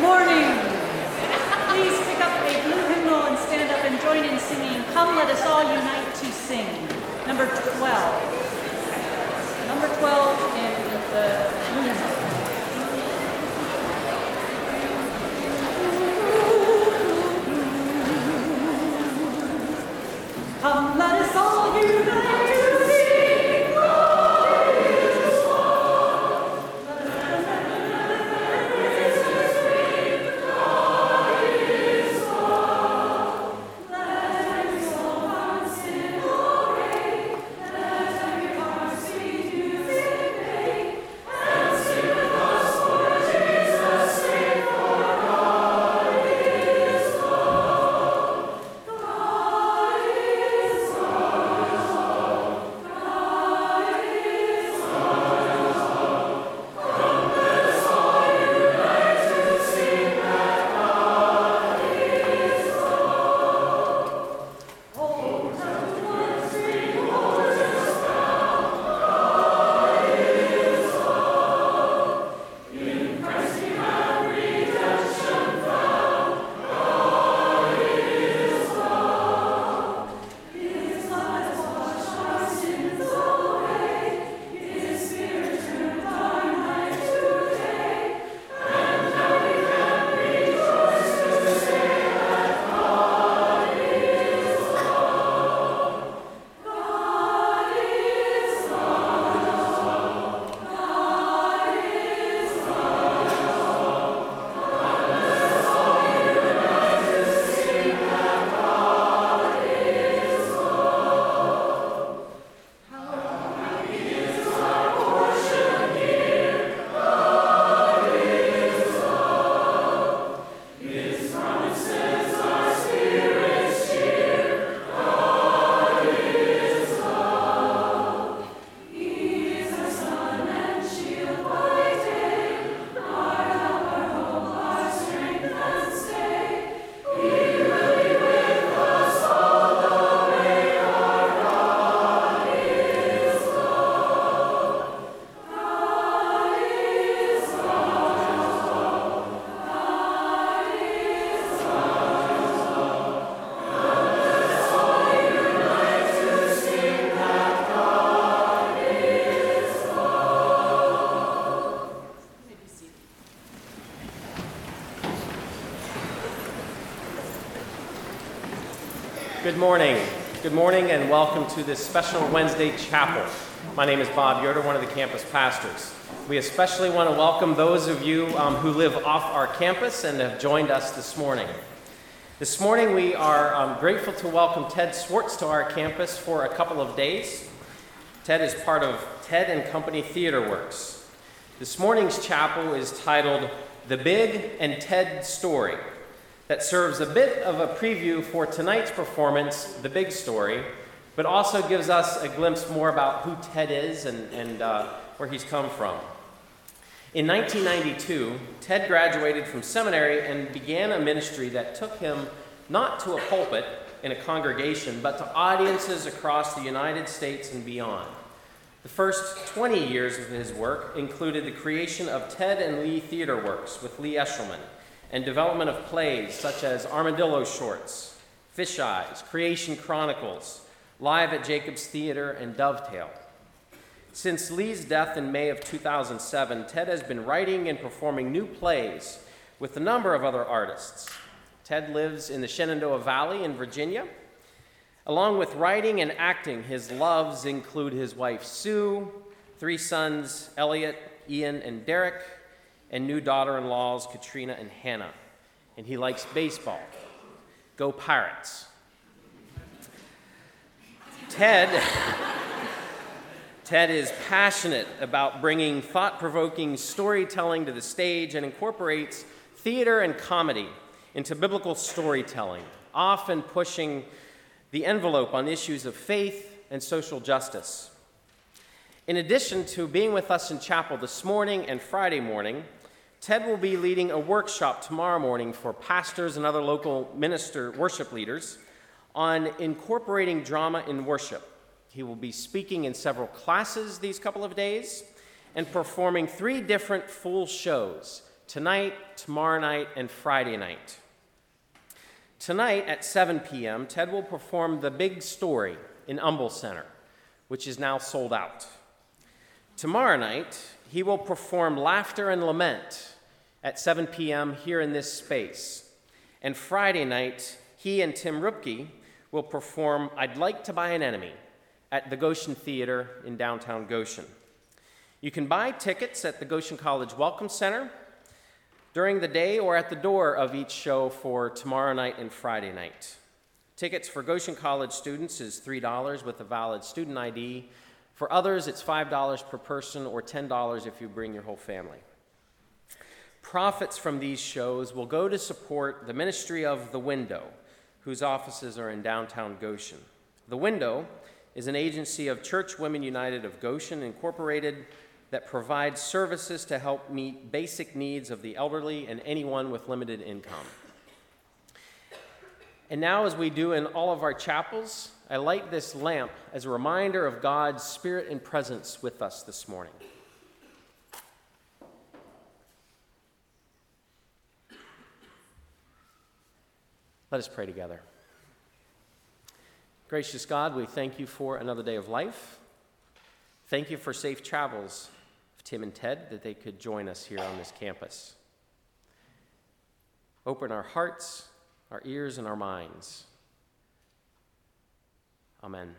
Morning. Please pick up a blue hymnal and stand up and join in singing Come Let Us All Unite to Sing. Number 12. Number 12 in the blue hymnal. Come let us all unite Good morning. Good morning and welcome to this special Wednesday chapel. My name is Bob Yoder, one of the campus pastors. We especially want to welcome those of you um, who live off our campus and have joined us this morning. This morning we are um, grateful to welcome Ted Swartz to our campus for a couple of days. Ted is part of Ted and Company Theater Works. This morning's chapel is titled The Big and Ted Story that serves a bit of a preview for tonight's performance, The Big Story, but also gives us a glimpse more about who Ted is and, and uh, where he's come from. In 1992, Ted graduated from seminary and began a ministry that took him not to a pulpit in a congregation, but to audiences across the United States and beyond. The first 20 years of his work included the creation of Ted and Lee Theater Works with Lee Eshelman and development of plays such as Armadillo Shorts, Fish Eyes, Creation Chronicles, Live at Jacobs Theater, and Dovetail. Since Lee's death in May of 2007, Ted has been writing and performing new plays with a number of other artists. Ted lives in the Shenandoah Valley in Virginia. Along with writing and acting, his loves include his wife Sue, three sons Elliot, Ian, and Derek, and new daughter in laws Katrina and Hannah. And he likes baseball. Go Pirates. Ted. Ted is passionate about bringing thought provoking storytelling to the stage and incorporates theater and comedy into biblical storytelling, often pushing the envelope on issues of faith and social justice. In addition to being with us in chapel this morning and Friday morning, Ted will be leading a workshop tomorrow morning for pastors and other local minister worship leaders on incorporating drama in worship. He will be speaking in several classes these couple of days and performing three different full shows tonight, tomorrow night, and Friday night. Tonight at 7 p.m., Ted will perform The Big Story in Umble Center, which is now sold out. Tomorrow night, he will perform Laughter and Lament at 7 p.m. here in this space. And Friday night, he and Tim Ruebke will perform I'd Like to Buy an Enemy at the Goshen Theater in downtown Goshen. You can buy tickets at the Goshen College Welcome Center during the day or at the door of each show for tomorrow night and Friday night. Tickets for Goshen College students is $3 with a valid student ID. For others, it's $5 per person or $10 if you bring your whole family. Profits from these shows will go to support the ministry of The Window, whose offices are in downtown Goshen. The Window is an agency of Church Women United of Goshen, Incorporated, that provides services to help meet basic needs of the elderly and anyone with limited income. And now, as we do in all of our chapels, I light this lamp as a reminder of God's Spirit and presence with us this morning. Let us pray together. Gracious God, we thank you for another day of life. Thank you for safe travels of Tim and Ted that they could join us here on this campus. Open our hearts, our ears, and our minds. Amen.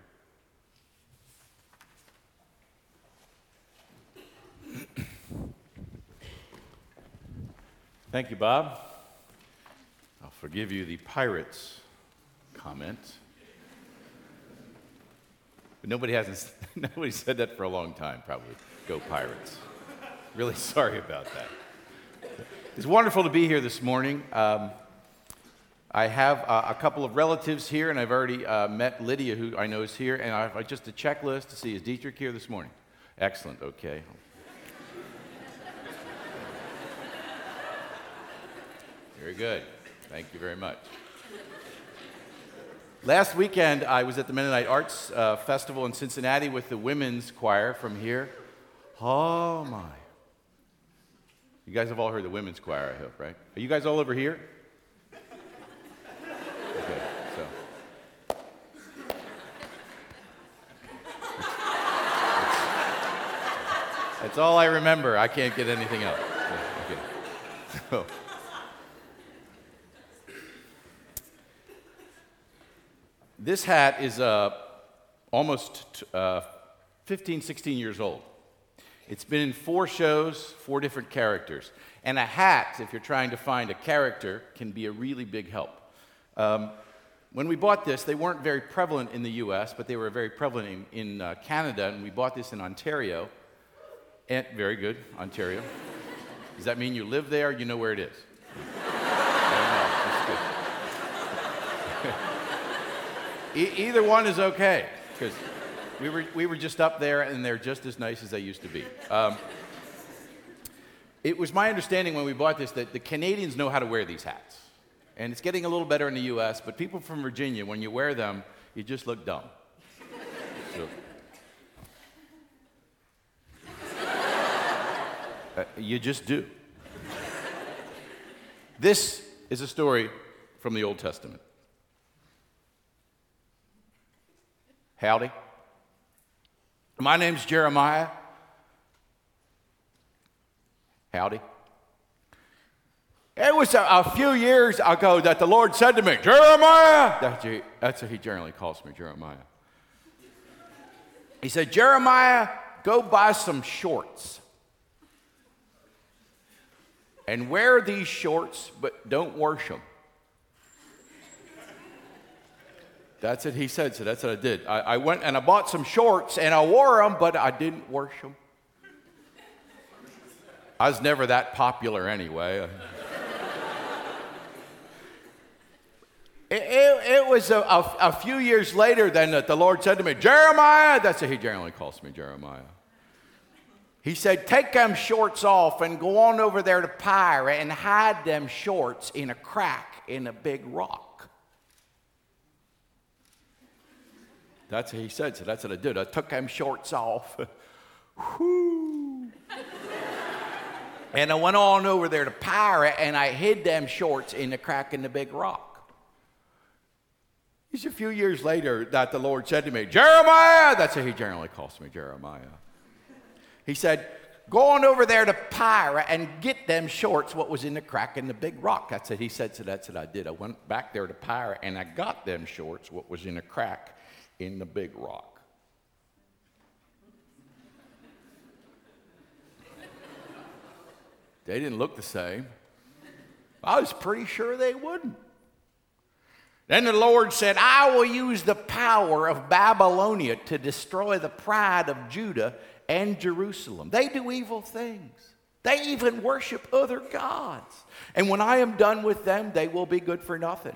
Thank you, Bob. I'll forgive you the pirates comment. But nobody hasn't nobody said that for a long time, probably. Go Pirates. Really sorry about that. It's wonderful to be here this morning. Um, I have uh, a couple of relatives here, and I've already uh, met Lydia, who I know is here, and I have just a checklist to see is Dietrich here this morning? Excellent. Okay. Very good. Thank you very much. Last weekend, I was at the Mennonite Arts uh, Festival in Cincinnati with the women's choir from here. Oh my. You guys have all heard the women's choir, I hope, right? Are you guys all over here? Okay, so. That's all I remember. I can't get anything else. Okay. So. This hat is uh, almost uh, 15, 16 years old. It's been in four shows, four different characters. And a hat, if you're trying to find a character, can be a really big help. Um, when we bought this, they weren't very prevalent in the US, but they were very prevalent in, in uh, Canada, and we bought this in Ontario. And, very good, Ontario. Does that mean you live there? You know where it is? e- either one is okay, because we were, we were just up there and they're just as nice as they used to be. Um, it was my understanding when we bought this that the Canadians know how to wear these hats. And it's getting a little better in the US, but people from Virginia, when you wear them, you just look dumb. So, uh, you just do. This is a story from the Old Testament. Howdy. My name's Jeremiah. Howdy. It was a, a, few years ago that the Lord said to me, Jeremiah. That's, that's what he generally calls me, Jeremiah. He said, Jeremiah, go buy some shorts. And wear these shorts, but don't wash them. That's what he said, so that's what I did. I, I, went and I bought some shorts and I wore them, but I didn't wash them. I was never that popular anyway. it, it, it, was a, a, a, few years later then that the Lord said to me, Jeremiah, that's what he generally calls me, Jeremiah. He said, Take them shorts off and go on over there to Pyre and hide them shorts in a crack in a big rock. That's what he said, so that's what I did. I took them shorts off. And I went on over there to Pirate and I hid them shorts in the crack in the big rock. It's a few years later that the Lord said to me, Jeremiah, that's what he generally calls me, Jeremiah. He said, Go on over there to Pyra and get them shorts, what was in the crack in the big rock. That's what he said, so that's what I did. I went back there to Pyra and I got them shorts, what was in the crack in the big rock. they didn't look the same. I was pretty sure they wouldn't. Then the Lord said, I will use the power of Babylonia to destroy the pride of Judah and Jerusalem. They do evil things. They even worship other gods. And when I am done with them, they will be good for nothing,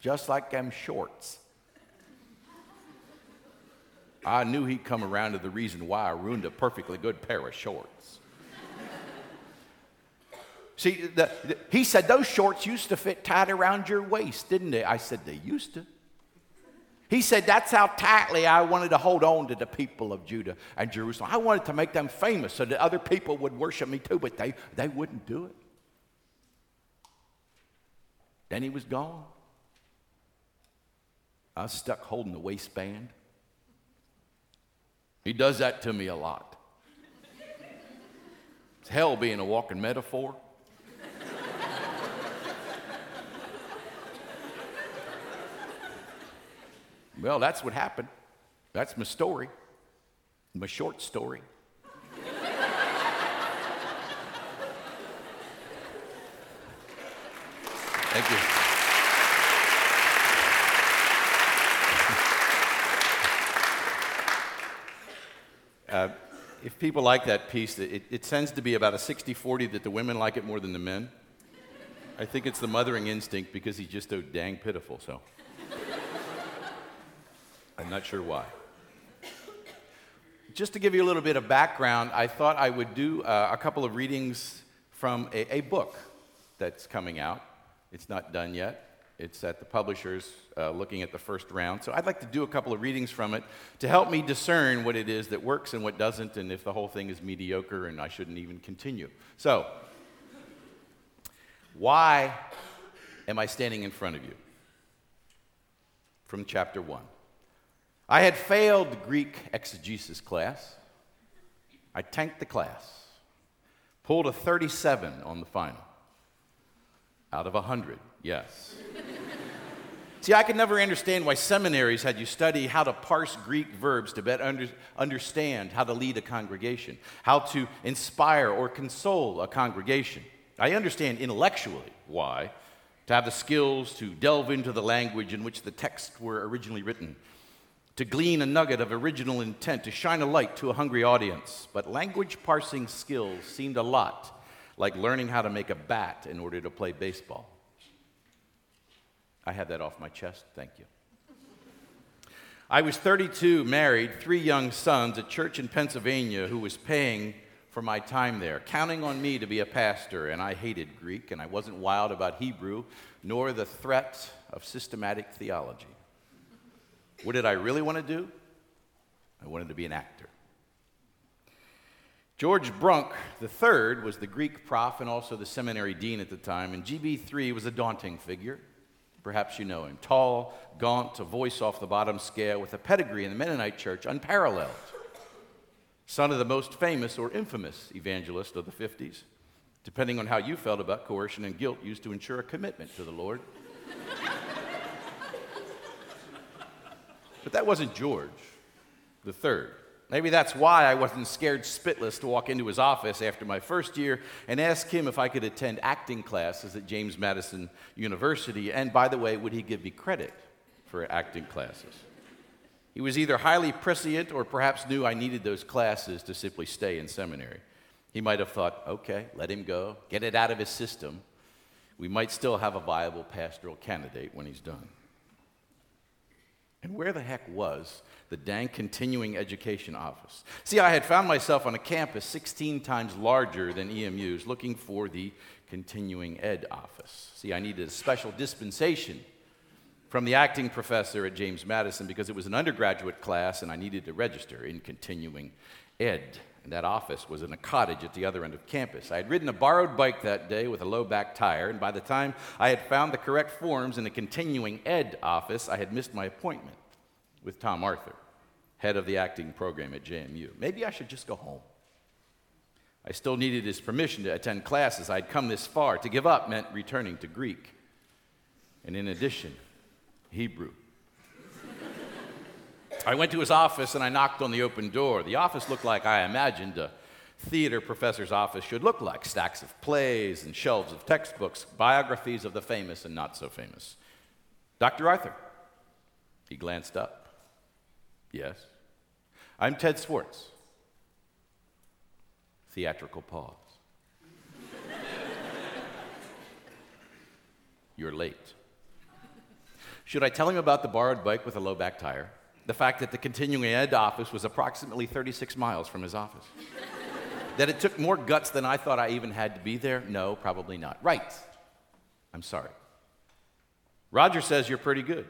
just like them shorts. I knew he'd come around to the reason why I ruined a perfectly good pair of shorts. See, the, the, he said those shorts used to fit tight around your waist, didn't they? I said they used to. He said that's how tightly I wanted to hold on to the people of Judah and Jerusalem. I wanted to make them famous so that other people would worship me too, but they, they wouldn't do it. Then he was gone. I was stuck holding the waistband. He does that to me a lot. It's hell being a walking metaphor. Well, that's what happened. That's my story, my short story. Thank you. Uh, if people like that piece, it, it tends to be about a 60 40 that the women like it more than the men. I think it's the mothering instinct because he's just so dang pitiful, so. I'm not sure why. Just to give you a little bit of background, I thought I would do uh, a couple of readings from a, a book that's coming out. It's not done yet. It's at the publishers uh, looking at the first round. So I'd like to do a couple of readings from it to help me discern what it is that works and what doesn't, and if the whole thing is mediocre and I shouldn't even continue. So, why am I standing in front of you? From chapter 1. I had failed the Greek exegesis class. I tanked the class, pulled a 37 on the final out of 100. Yes. See, I could never understand why seminaries had you study how to parse Greek verbs to better under, understand how to lead a congregation, how to inspire or console a congregation. I understand intellectually why, to have the skills to delve into the language in which the texts were originally written, to glean a nugget of original intent, to shine a light to a hungry audience. But language parsing skills seemed a lot like learning how to make a bat in order to play baseball. I had that off my chest. Thank you. I was 32, married, three young sons, a church in Pennsylvania who was paying for my time there, counting on me to be a pastor, and I hated Greek, and I wasn't wild about Hebrew, nor the threat of systematic theology. What did I really want to do? I wanted to be an actor. George Brunk III was the Greek prof and also the seminary dean at the time, and GB3 was a daunting figure. Perhaps you know him. Tall, gaunt, a voice off the bottom scale, with a pedigree in the Mennonite church unparalleled. Son of the most famous or infamous evangelist of the 50s, depending on how you felt about coercion and guilt used to ensure a commitment to the Lord. But that wasn't George the third. Maybe that's why I wasn't scared spitless to walk into his office after my first year and ask him if I could attend acting classes at James Madison University. And by the way, would he give me credit for acting classes? He was either highly prescient or perhaps knew I needed those classes to simply stay in seminary. He might have thought, okay, let him go, get it out of his system. We might still have a viable pastoral candidate when he's done. And where the heck was the dang continuing education office? See, I had found myself on a campus 16 times larger than EMU's looking for the continuing ed office. See, I needed a special dispensation from the acting professor at James Madison because it was an undergraduate class and I needed to register in continuing ed. and that office was in a cottage at the other end of campus. I had ridden a borrowed bike that day with a low back tire, and by the time I had found the correct forms in the continuing ed office, I had missed my appointment with Tom Arthur, head of the acting program at JMU. Maybe I should just go home. I still needed his permission to attend classes. I'd come this far. To give up meant returning to Greek, and in addition, Hebrew. I went to his office and I knocked on the open door. The office looked like I imagined a theater professor's office should look like stacks of plays and shelves of textbooks, biographies of the famous and not so famous. Dr. Arthur. He glanced up. Yes. I'm Ted Swartz. Theatrical pause. You're late. Should I tell him about the borrowed bike with a low back tire? The fact that the continuing ed office was approximately 36 miles from his office? that it took more guts than I thought I even had to be there? No, probably not. Right. I'm sorry. Roger says you're pretty good.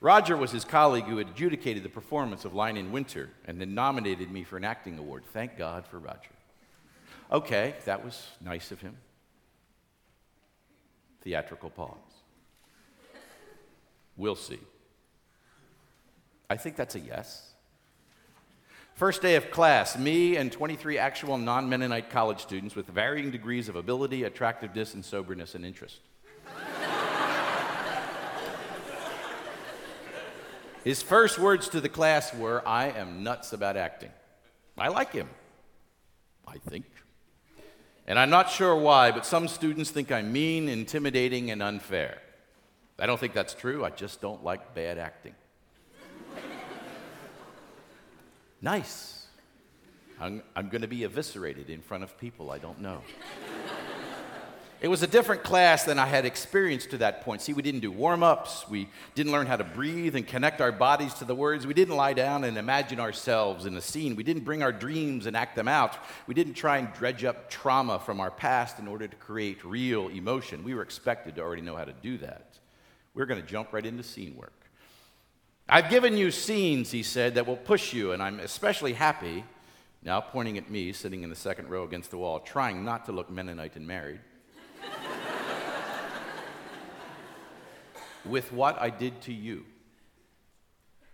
Roger was his colleague who had adjudicated the performance of Lion in Winter and then nominated me for an acting award. Thank God for Roger. Okay, that was nice of him. Theatrical pause. We'll see. I think that's a yes. First day of class, me and 23 actual non Mennonite college students with varying degrees of ability, attractiveness, and soberness and interest. His first words to the class were, I am nuts about acting. I like him, I think. And I'm not sure why, but some students think I'm mean, intimidating, and unfair. I don't think that's true. I just don't like bad acting. nice. I'm, I'm going to be eviscerated in front of people I don't know. It was a different class than I had experienced to that point. See, we didn't do warm ups. We didn't learn how to breathe and connect our bodies to the words. We didn't lie down and imagine ourselves in a scene. We didn't bring our dreams and act them out. We didn't try and dredge up trauma from our past in order to create real emotion. We were expected to already know how to do that. We're going to jump right into scene work. I've given you scenes, he said, that will push you, and I'm especially happy, now pointing at me, sitting in the second row against the wall, trying not to look Mennonite and married with what I did to you.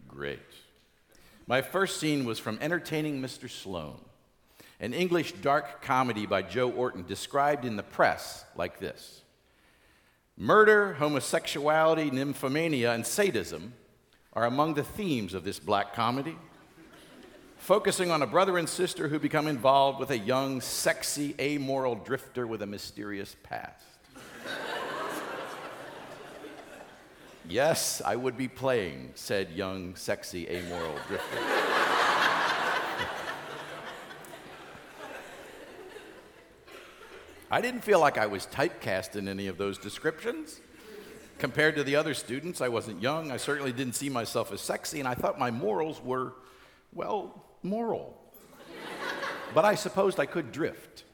Great. My first scene was from Entertaining Mr. Sloane, an English dark comedy by Joe Orton, described in the press like this Murder, homosexuality, nymphomania, and sadism are among the themes of this black comedy, focusing on a brother and sister who become involved with a young, sexy, amoral drifter with a mysterious past. Yes, I would be playing said young, sexy, amoral drifter. I didn't feel like I was typecast in any of those descriptions. Compared to the other students, I wasn't young. I certainly didn't see myself as sexy, and I thought my morals were, well, moral. but I supposed I could drift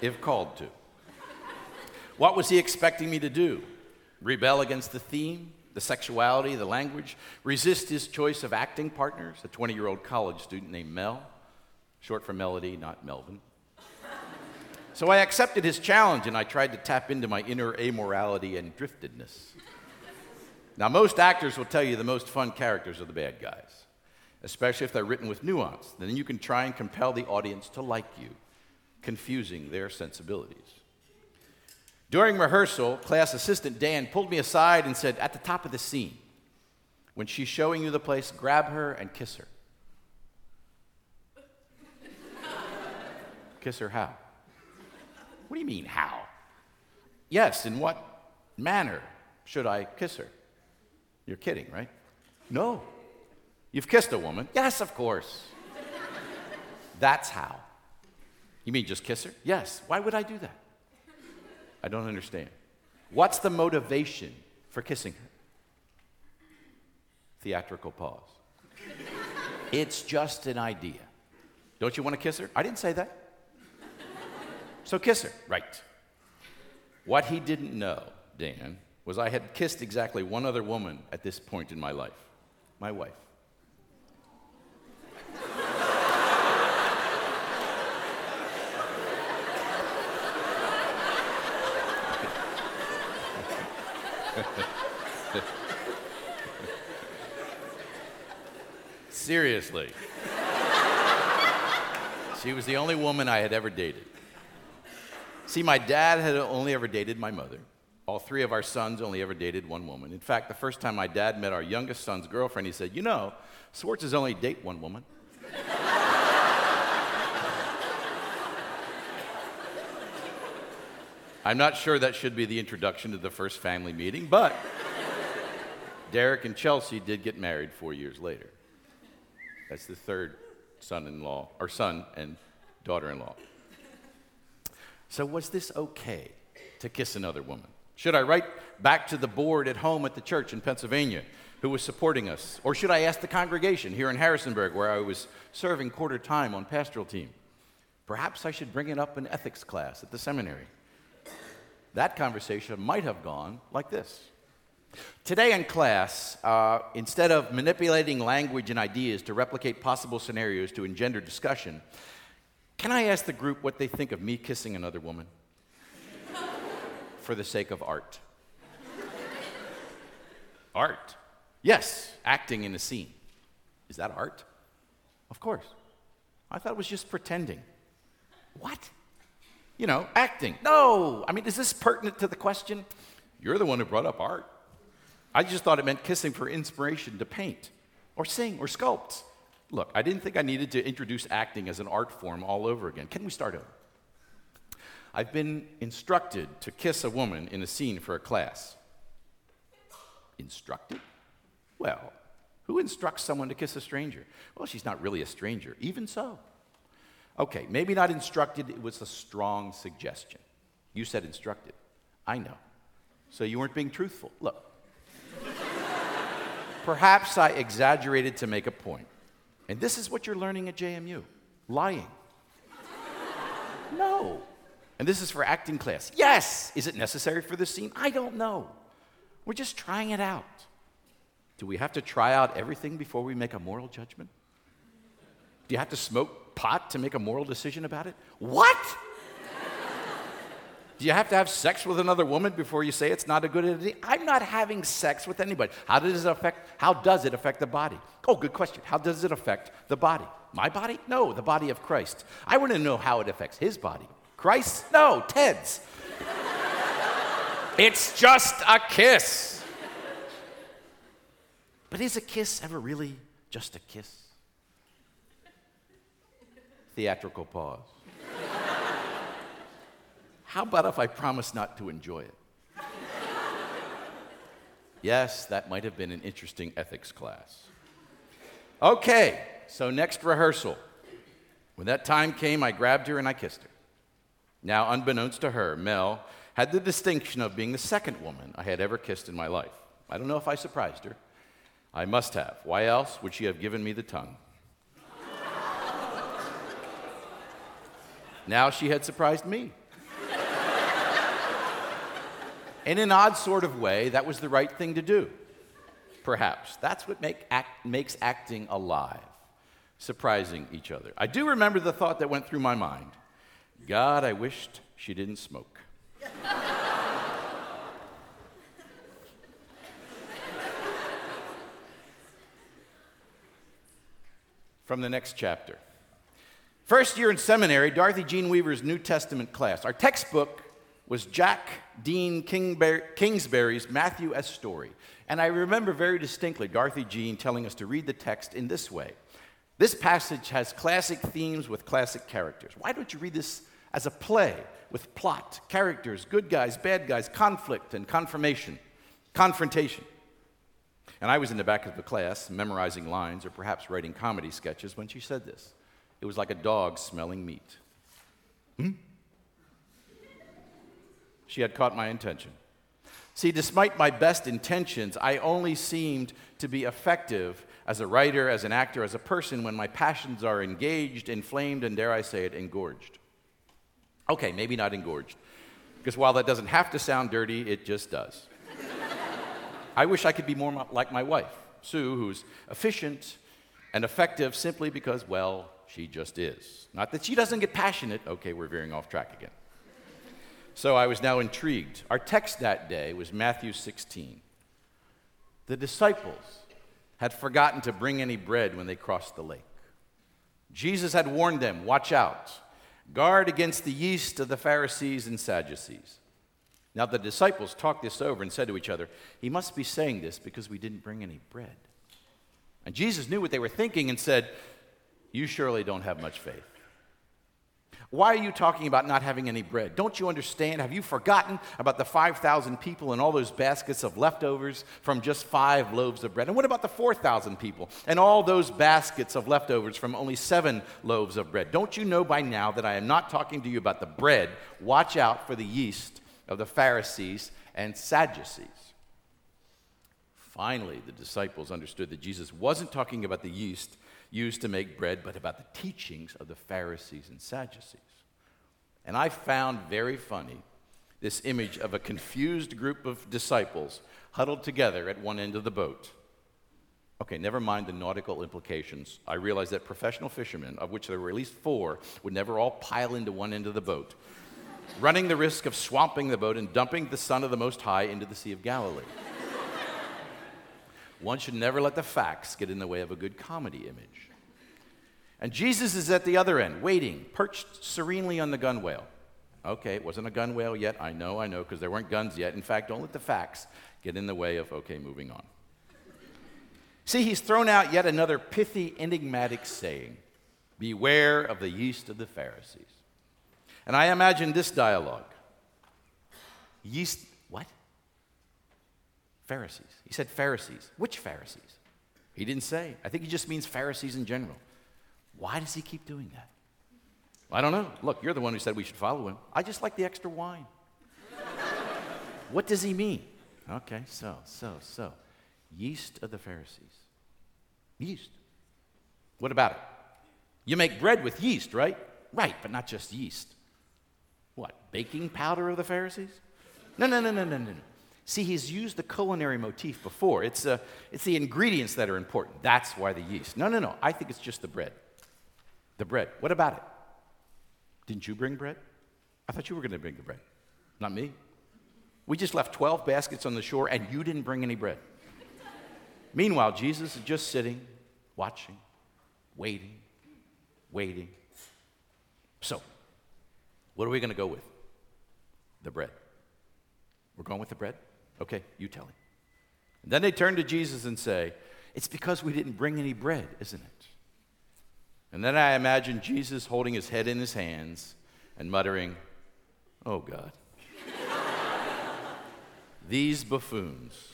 if called to. What was he expecting me to do? rebel against the theme, the sexuality, the language, resist his choice of acting partners, a 20 year old college student named Mel, short for Melody, not Melvin. So I accepted his challenge and I tried to tap into my inner amorality and driftedness. Now, most actors will tell you the most fun characters are the bad guys, especially if they're written with nuance. Then you can try and compel the audience to like you, confusing their sensibilities. During rehearsal, class assistant Dan pulled me aside and said, At the top of the scene, when she's showing you the place, grab her and kiss her. kiss her how? What do you mean, how? Yes, in what manner should I kiss her? You're kidding, right? No. You've kissed a woman? Yes, of course. That's how. You mean just kiss her? Yes. Why would I do that? I don't understand. What's the motivation for kissing her? Theatrical pause. it's just an idea. Don't you want to kiss her? I didn't say that. So kiss her. Right. What he didn't know, Dan, was I had kissed exactly one other woman at this point in my life my wife. Seriously. she was the only woman I had ever dated. See, my dad had only ever dated my mother. All three of our sons only ever dated one woman. In fact, the first time my dad met our youngest son's girlfriend, he said, You know, Swartz is only date one woman. I'm not sure that should be the introduction to the first family meeting, but Derek and Chelsea did get married four years later. That's the third son in law, or son and daughter in law. So, was this okay to kiss another woman? Should I write back to the board at home at the church in Pennsylvania who was supporting us? Or should I ask the congregation here in Harrisonburg where I was serving quarter time on pastoral team? Perhaps I should bring it up in ethics class at the seminary. That conversation might have gone like this. Today in class, uh, instead of manipulating language and ideas to replicate possible scenarios to engender discussion, can I ask the group what they think of me kissing another woman? For the sake of art. art. Yes, acting in a scene. Is that art? Of course. I thought it was just pretending. What? You know, acting. No! I mean, is this pertinent to the question? You're the one who brought up art. I just thought it meant kissing for inspiration to paint or sing or sculpt. Look, I didn't think I needed to introduce acting as an art form all over again. Can we start over? I've been instructed to kiss a woman in a scene for a class. Instructed? Well, who instructs someone to kiss a stranger? Well, she's not really a stranger. Even so. Okay, maybe not instructed, it was a strong suggestion. You said instructed. I know. So you weren't being truthful. Look, perhaps I exaggerated to make a point. And this is what you're learning at JMU lying. no. And this is for acting class. Yes. Is it necessary for this scene? I don't know. We're just trying it out. Do we have to try out everything before we make a moral judgment? Do you have to smoke pot to make a moral decision about it? What? Do you have to have sex with another woman before you say it's not a good idea? I'm not having sex with anybody. How does it affect how does it affect the body? Oh, good question. How does it affect the body? My body? No, the body of Christ. I want to know how it affects his body. Christ? No, Ted's. it's just a kiss. But is a kiss ever really just a kiss? Theatrical pause. How about if I promise not to enjoy it? yes, that might have been an interesting ethics class. Okay, so next rehearsal. When that time came, I grabbed her and I kissed her. Now, unbeknownst to her, Mel had the distinction of being the second woman I had ever kissed in my life. I don't know if I surprised her. I must have. Why else would she have given me the tongue? now she had surprised me. In an odd sort of way, that was the right thing to do. Perhaps. That's what make act, makes acting alive, surprising each other. I do remember the thought that went through my mind God, I wished she didn't smoke. From the next chapter. First year in seminary, Dorothy Jean Weaver's New Testament class. Our textbook was Jack Dean Kingsbury's Matthew as Story. And I remember very distinctly Dorothy Jean telling us to read the text in this way This passage has classic themes with classic characters. Why don't you read this as a play with plot, characters, good guys, bad guys, conflict, and confirmation, confrontation? And I was in the back of the class memorizing lines or perhaps writing comedy sketches when she said this. It was like a dog smelling meat. Hmm? She had caught my intention. See, despite my best intentions, I only seemed to be effective as a writer, as an actor, as a person when my passions are engaged, inflamed, and dare I say it, engorged. Okay, maybe not engorged, because while that doesn't have to sound dirty, it just does. I wish I could be more like my wife, Sue, who's efficient and effective simply because, well, she just is. Not that she doesn't get passionate. Okay, we're veering off track again. So I was now intrigued. Our text that day was Matthew 16. The disciples had forgotten to bring any bread when they crossed the lake. Jesus had warned them watch out, guard against the yeast of the Pharisees and Sadducees. Now the disciples talked this over and said to each other, He must be saying this because we didn't bring any bread. And Jesus knew what they were thinking and said, You surely don't have much faith. Why are you talking about not having any bread? Don't you understand? Have you forgotten about the 5,000 people and all those baskets of leftovers from just five loaves of bread? And what about the 4,000 people and all those baskets of leftovers from only seven loaves of bread? Don't you know by now that I am not talking to you about the bread? Watch out for the yeast of the Pharisees and Sadducees. Finally, the disciples understood that Jesus wasn't talking about the yeast used to make bread, but about the teachings of the Pharisees and Sadducees. And I found very funny this image of a confused group of disciples huddled together at one end of the boat. Okay, never mind the nautical implications. I realize that professional fishermen, of which there were at least four, would never all pile into one end of the boat, running the risk of swamping the boat and dumping the Son of the Most High into the Sea of Galilee. One should never let the facts get in the way of a good comedy image. And Jesus is at the other end, waiting, perched serenely on the gunwale. Okay, it wasn't a gunwale yet. I know, I know, because there weren't guns yet. In fact, don't let the facts get in the way of, okay, moving on. See, he's thrown out yet another pithy, enigmatic saying Beware of the yeast of the Pharisees. And I imagine this dialogue Yeast? Pharisees. He said Pharisees. Which Pharisees? He didn't say. I think he just means Pharisees in general. Why does he keep doing that? I don't know. Look, you're the one who said we should follow him. I just like the extra wine. what does he mean? Okay, so, so, so. Yeast of the Pharisees. Yeast. What about it? You make bread with yeast, right? Right, but not just yeast. What, baking powder of the Pharisees? No, no, no, no, no, no, no. See, he's used the culinary motif before. It's, uh, it's the ingredients that are important. That's why the yeast. No, no, no. I think it's just the bread. The bread. What about it? Didn't you bring bread? I thought you were going to bring the bread. Not me. We just left 12 baskets on the shore and you didn't bring any bread. Meanwhile, Jesus is just sitting, watching, waiting, waiting. So, what are we going to go with? The bread. We're going with the bread? Okay, you tell him. And then they turn to Jesus and say, It's because we didn't bring any bread, isn't it? And then I imagine Jesus holding his head in his hands and muttering, Oh God. These buffoons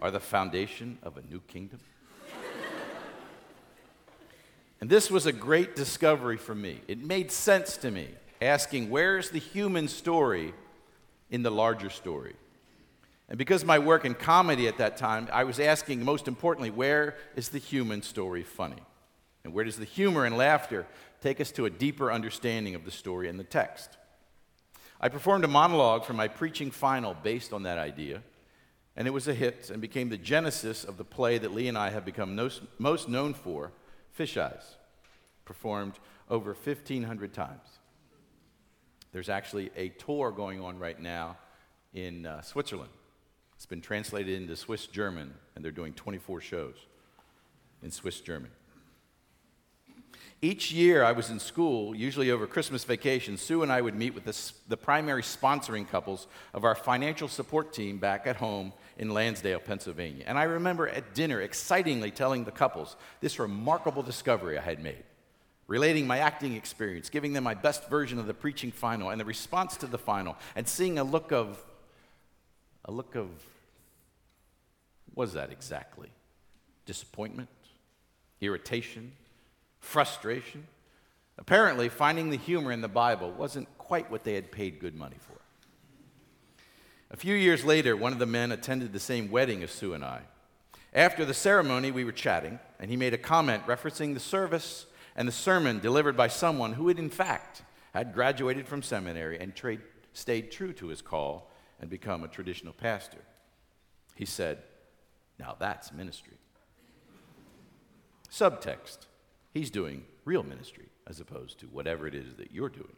are the foundation of a new kingdom. and this was a great discovery for me. It made sense to me, asking, Where's the human story in the larger story? And because my work in comedy at that time, I was asking, most importantly, where is the human story funny? And where does the humor and laughter take us to a deeper understanding of the story and the text? I performed a monologue for my preaching final based on that idea, and it was a hit and became the genesis of the play that Lee and I have become most known for, Fish Eyes, performed over 1,500 times. There's actually a tour going on right now in uh, Switzerland. It's been translated into Swiss German, and they're doing 24 shows in Swiss German. Each year I was in school, usually over Christmas vacation, Sue and I would meet with the, the, primary sponsoring couples of our financial support team back at home in Lansdale, Pennsylvania. And I remember at dinner excitingly telling the couples this remarkable discovery I had made, relating my acting experience, giving them my best version of the preaching final and the response to the final, and seeing a look of, a look of, what was that exactly? Disappointment? Irritation? frustration. Apparently, finding the humor in the Bible wasn't quite what they had paid good money for. A few years later, one of the men attended the same wedding as Sue and I. After the ceremony, we were chatting, and he made a comment referencing the service and the sermon delivered by someone who had, in fact, had graduated from seminary and trade, stayed true to his call and become a traditional pastor. He said, Now that's ministry. Subtext He's doing real ministry as opposed to whatever it is that you're doing.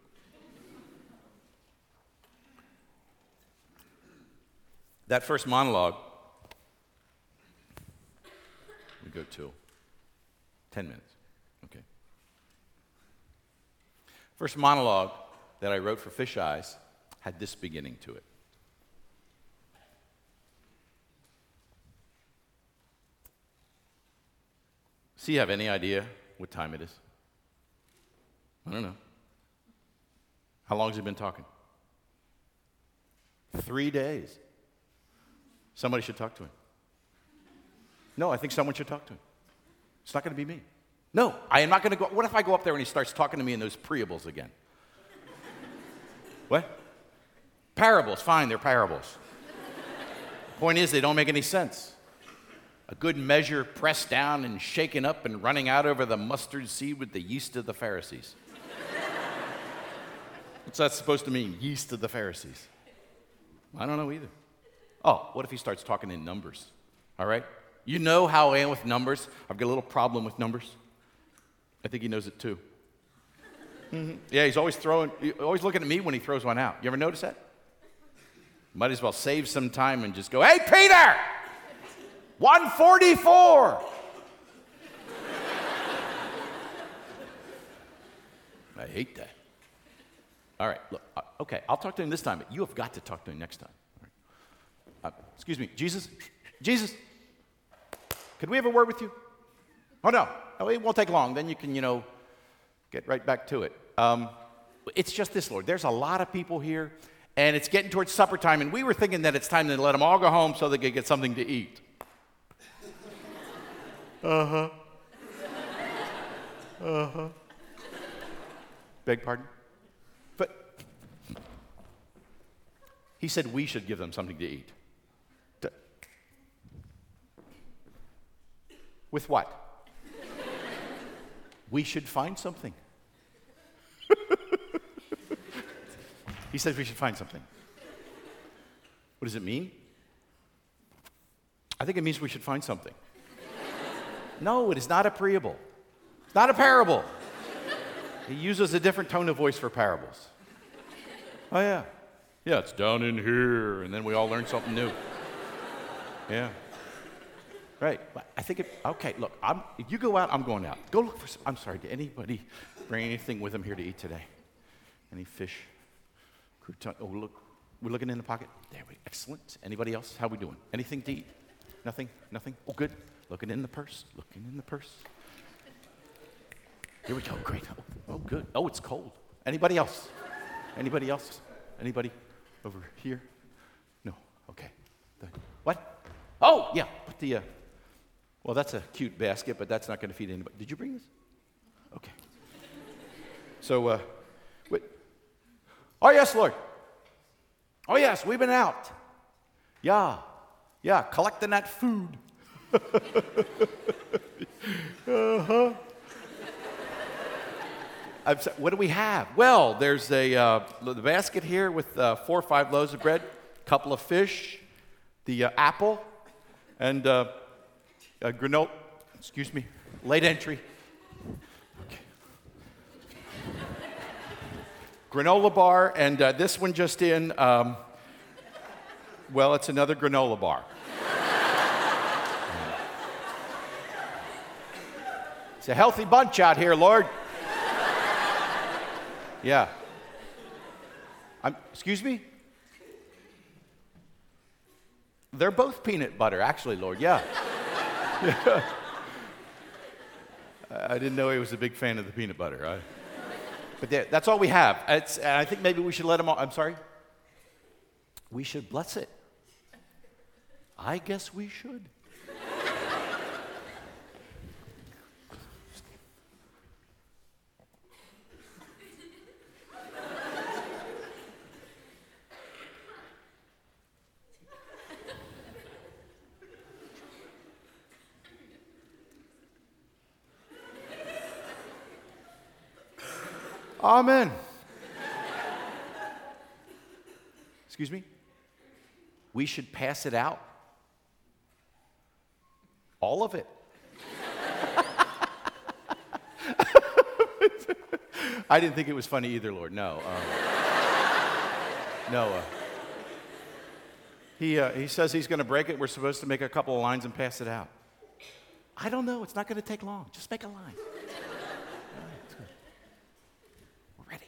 That first monologue, we go to 10 minutes. Okay. First monologue that I wrote for Fish Eyes had this beginning to it. You have any idea what time it is? I don't know. How long has he been talking? Three days. Somebody should talk to him. No, I think someone should talk to him. It's not going to be me. No, I am not going to go. What if I go up there and he starts talking to me in those preables again? what? Parables, fine, they're parables. Point is, they don't make any sense. A good measure pressed down and shaken up and running out over the mustard seed with the yeast of the Pharisees. What's that supposed to mean, yeast of the Pharisees? I don't know either. Oh, what if he starts talking in numbers? All right? You know how I am with numbers. I've got a little problem with numbers. I think he knows it too. Mm-hmm. Yeah, he's always throwing, always looking at me when he throws one out. You ever notice that? Might as well save some time and just go, hey, Peter, 144. I hate that. All right, look, uh, okay, I'll talk to him this time, but you have got to talk to him next time. Uh, excuse me, Jesus? Jesus? Could we have a word with you? Oh, no. Oh, it won't take long. Then you can, you know, get right back to it. Um, it's just this, Lord. There's a lot of people here, and it's getting towards supper time, and we were thinking that it's time to let them all go home so they could get something to eat. Uh huh. Uh huh. Beg pardon? But he said we should give them something to eat. With what? we should find something. he says we should find something. What does it mean? I think it means we should find something. No, it is not a preable. It's not a parable. he uses a different tone of voice for parables. Oh, yeah. Yeah, it's down in here, and then we all learn something new. Yeah. Right. I think it, okay, look, I'm, if you go out, I'm going out. Go look for, some, I'm sorry, did anybody bring anything with them here to eat today? Any fish? Crouton? Oh, look, we're looking in the pocket. There we Excellent. Anybody else? How we doing? Anything to eat? Nothing? Nothing? Oh, good. Looking in the purse. Looking in the purse. Here we go. Great. Oh, oh good. Oh, it's cold. Anybody else? Anybody else? Anybody over here? No. Okay. The, what? Oh, yeah. Put the, uh, well, that's a cute basket, but that's not going to feed anybody. Did you bring this? Okay. So, uh, wait. Oh, yes, Lord. Oh, yes, we've been out. Yeah, yeah, collecting that food. Uh-huh. what do we have? Well, there's a uh, the basket here with uh, four or five loaves of bread, a couple of fish, the uh, apple, and uh, uh, granola, excuse me, late entry. Okay. granola bar, and uh, this one just in, um, well, it's another granola bar. It's a healthy bunch out here, Lord. Yeah. I'm, excuse me? They're both peanut butter, actually, Lord. Yeah. yeah. I didn't know he was a big fan of the peanut butter. I, but that's all we have. It's, I think maybe we should let him all. I'm sorry? We should bless it. I guess we should. Amen. Excuse me? We should pass it out. All of it. I didn't think it was funny either, Lord. No. Um, no. Uh, He, uh, he says he's going to break it. We're supposed to make a couple of lines and pass it out. I don't know. It's not going to take long. Just make a line. All right, it's good. We're ready.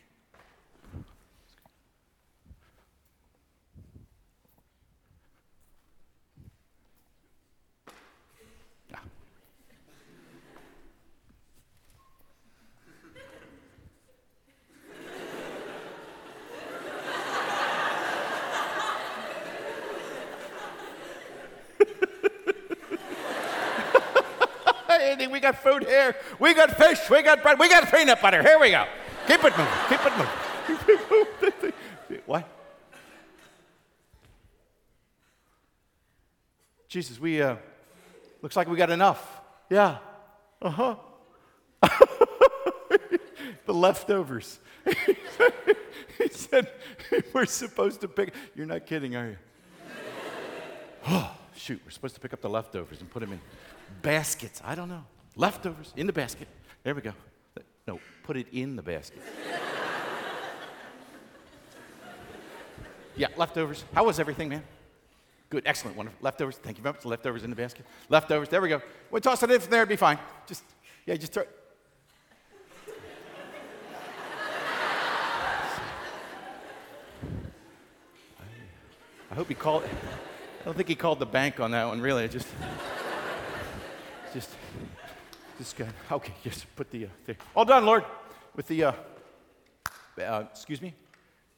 Ah. Andy, we got food here. We got fish. We got bread. We got peanut butter. Here we go. Keep it moving. Keep it moving. what? Jesus, we, uh, looks like we got enough. Yeah. Uh huh. the leftovers. he said, we're supposed to pick. You're not kidding, are you? Oh, shoot, we're supposed to pick up the leftovers and put them in baskets. I don't know. Leftovers in the basket. There we go. No, put it in the basket. yeah, leftovers. How was everything, man? Good, excellent, wonderful. Leftovers. Thank you very much. Leftovers in the basket. Leftovers. There we go. We'll toss it in from there. it'd be fine. Just, yeah, just throw. it. I hope he called. I don't think he called the bank on that one, really. Just, just, this guy. Okay, just put the uh, thing. All done, Lord. With the, uh, uh, excuse me.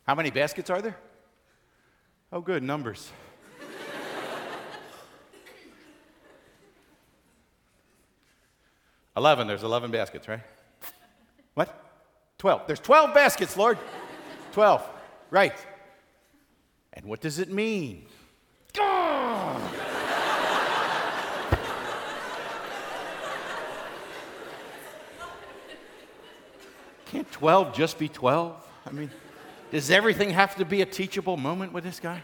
How many baskets are there? Oh, good numbers. Eleven. There's eleven baskets, right? What? Twelve. There's twelve baskets, Lord. Twelve. Right. And what does it mean? Can't 12 just be 12? I mean, does everything have to be a teachable moment with this guy?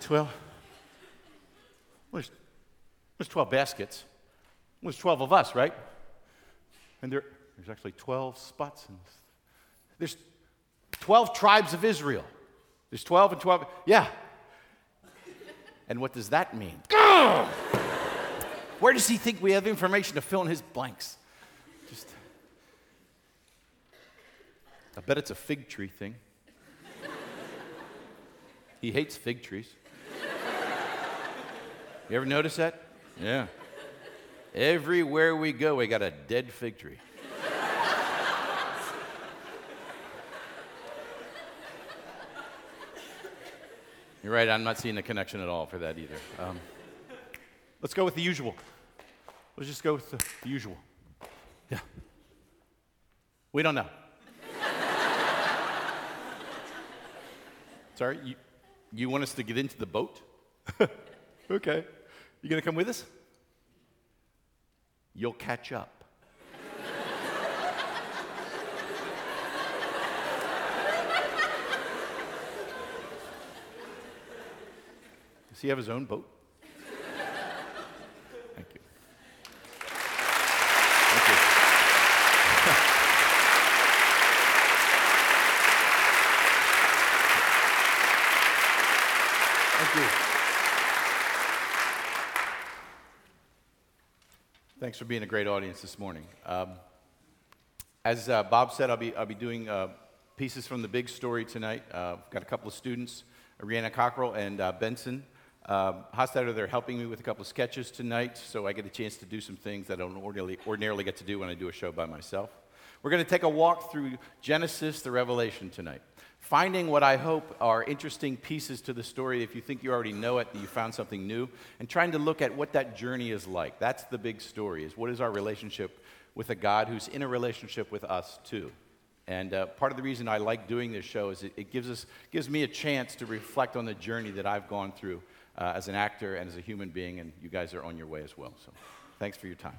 12. There's, there's 12 baskets. There's 12 of us, right? And there, there's actually 12 spots in this. There's 12 tribes of Israel. There's 12 and 12. Yeah. And what does that mean? Where does he think we have information to fill in his blanks? Just. I bet it's a fig tree thing. he hates fig trees. You ever notice that? Yeah. Everywhere we go, we got a dead fig tree. You're right, I'm not seeing the connection at all for that either. Um, let's go with the usual. Let's just go with the, the usual. Yeah. We don't know. Sorry, you, you want us to get into the boat? okay. You gonna come with us? You'll catch up. Does he have his own boat? Thank you. Thank you. Thank you. Thanks for being a great audience this morning. Um, as uh, Bob said, I'll be, I'll be doing uh, pieces from the big story tonight. Uh, I've got a couple of students, Rihanna Cockrell and uh, Benson uh, Hostetler. They're helping me with a couple of sketches tonight, so I get a chance to do some things that I don't ordinarily, ordinarily get to do when I do a show by myself. We're going to take a walk through Genesis to Revelation tonight, finding what I hope are interesting pieces to the story. If you think you already know it, that you found something new, and trying to look at what that journey is like. That's the big story: is what is our relationship with a God who's in a relationship with us too. And uh, part of the reason I like doing this show is it, it gives us gives me a chance to reflect on the journey that I've gone through uh, as an actor and as a human being, and you guys are on your way as well. So, thanks for your time.